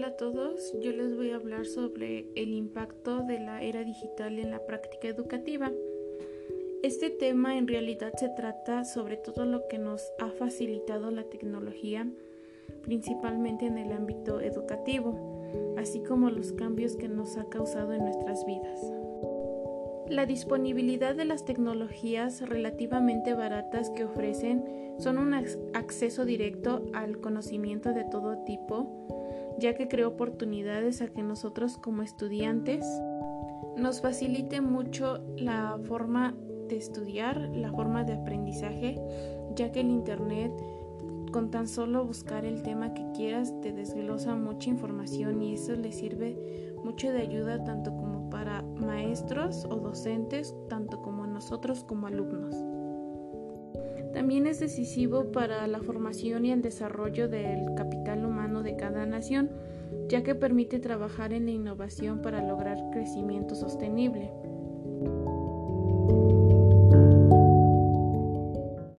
todos, yo les voy a hablar sobre el impacto de la era digital en la práctica educativa. Este tema en realidad se trata sobre todo lo que nos ha facilitado la tecnología, principalmente en el ámbito educativo, así como los cambios que nos ha causado en nuestras vidas. La disponibilidad de las tecnologías relativamente baratas que ofrecen son un acceso directo al conocimiento de todo tipo, ya que crea oportunidades a que nosotros como estudiantes nos facilite mucho la forma de estudiar, la forma de aprendizaje, ya que el Internet con tan solo buscar el tema que quieras te desglosa mucha información y eso le sirve mucho de ayuda tanto como para maestros o docentes, tanto como nosotros como alumnos. También es decisivo para la formación y el desarrollo del capital humano de cada nación, ya que permite trabajar en la innovación para lograr crecimiento sostenible.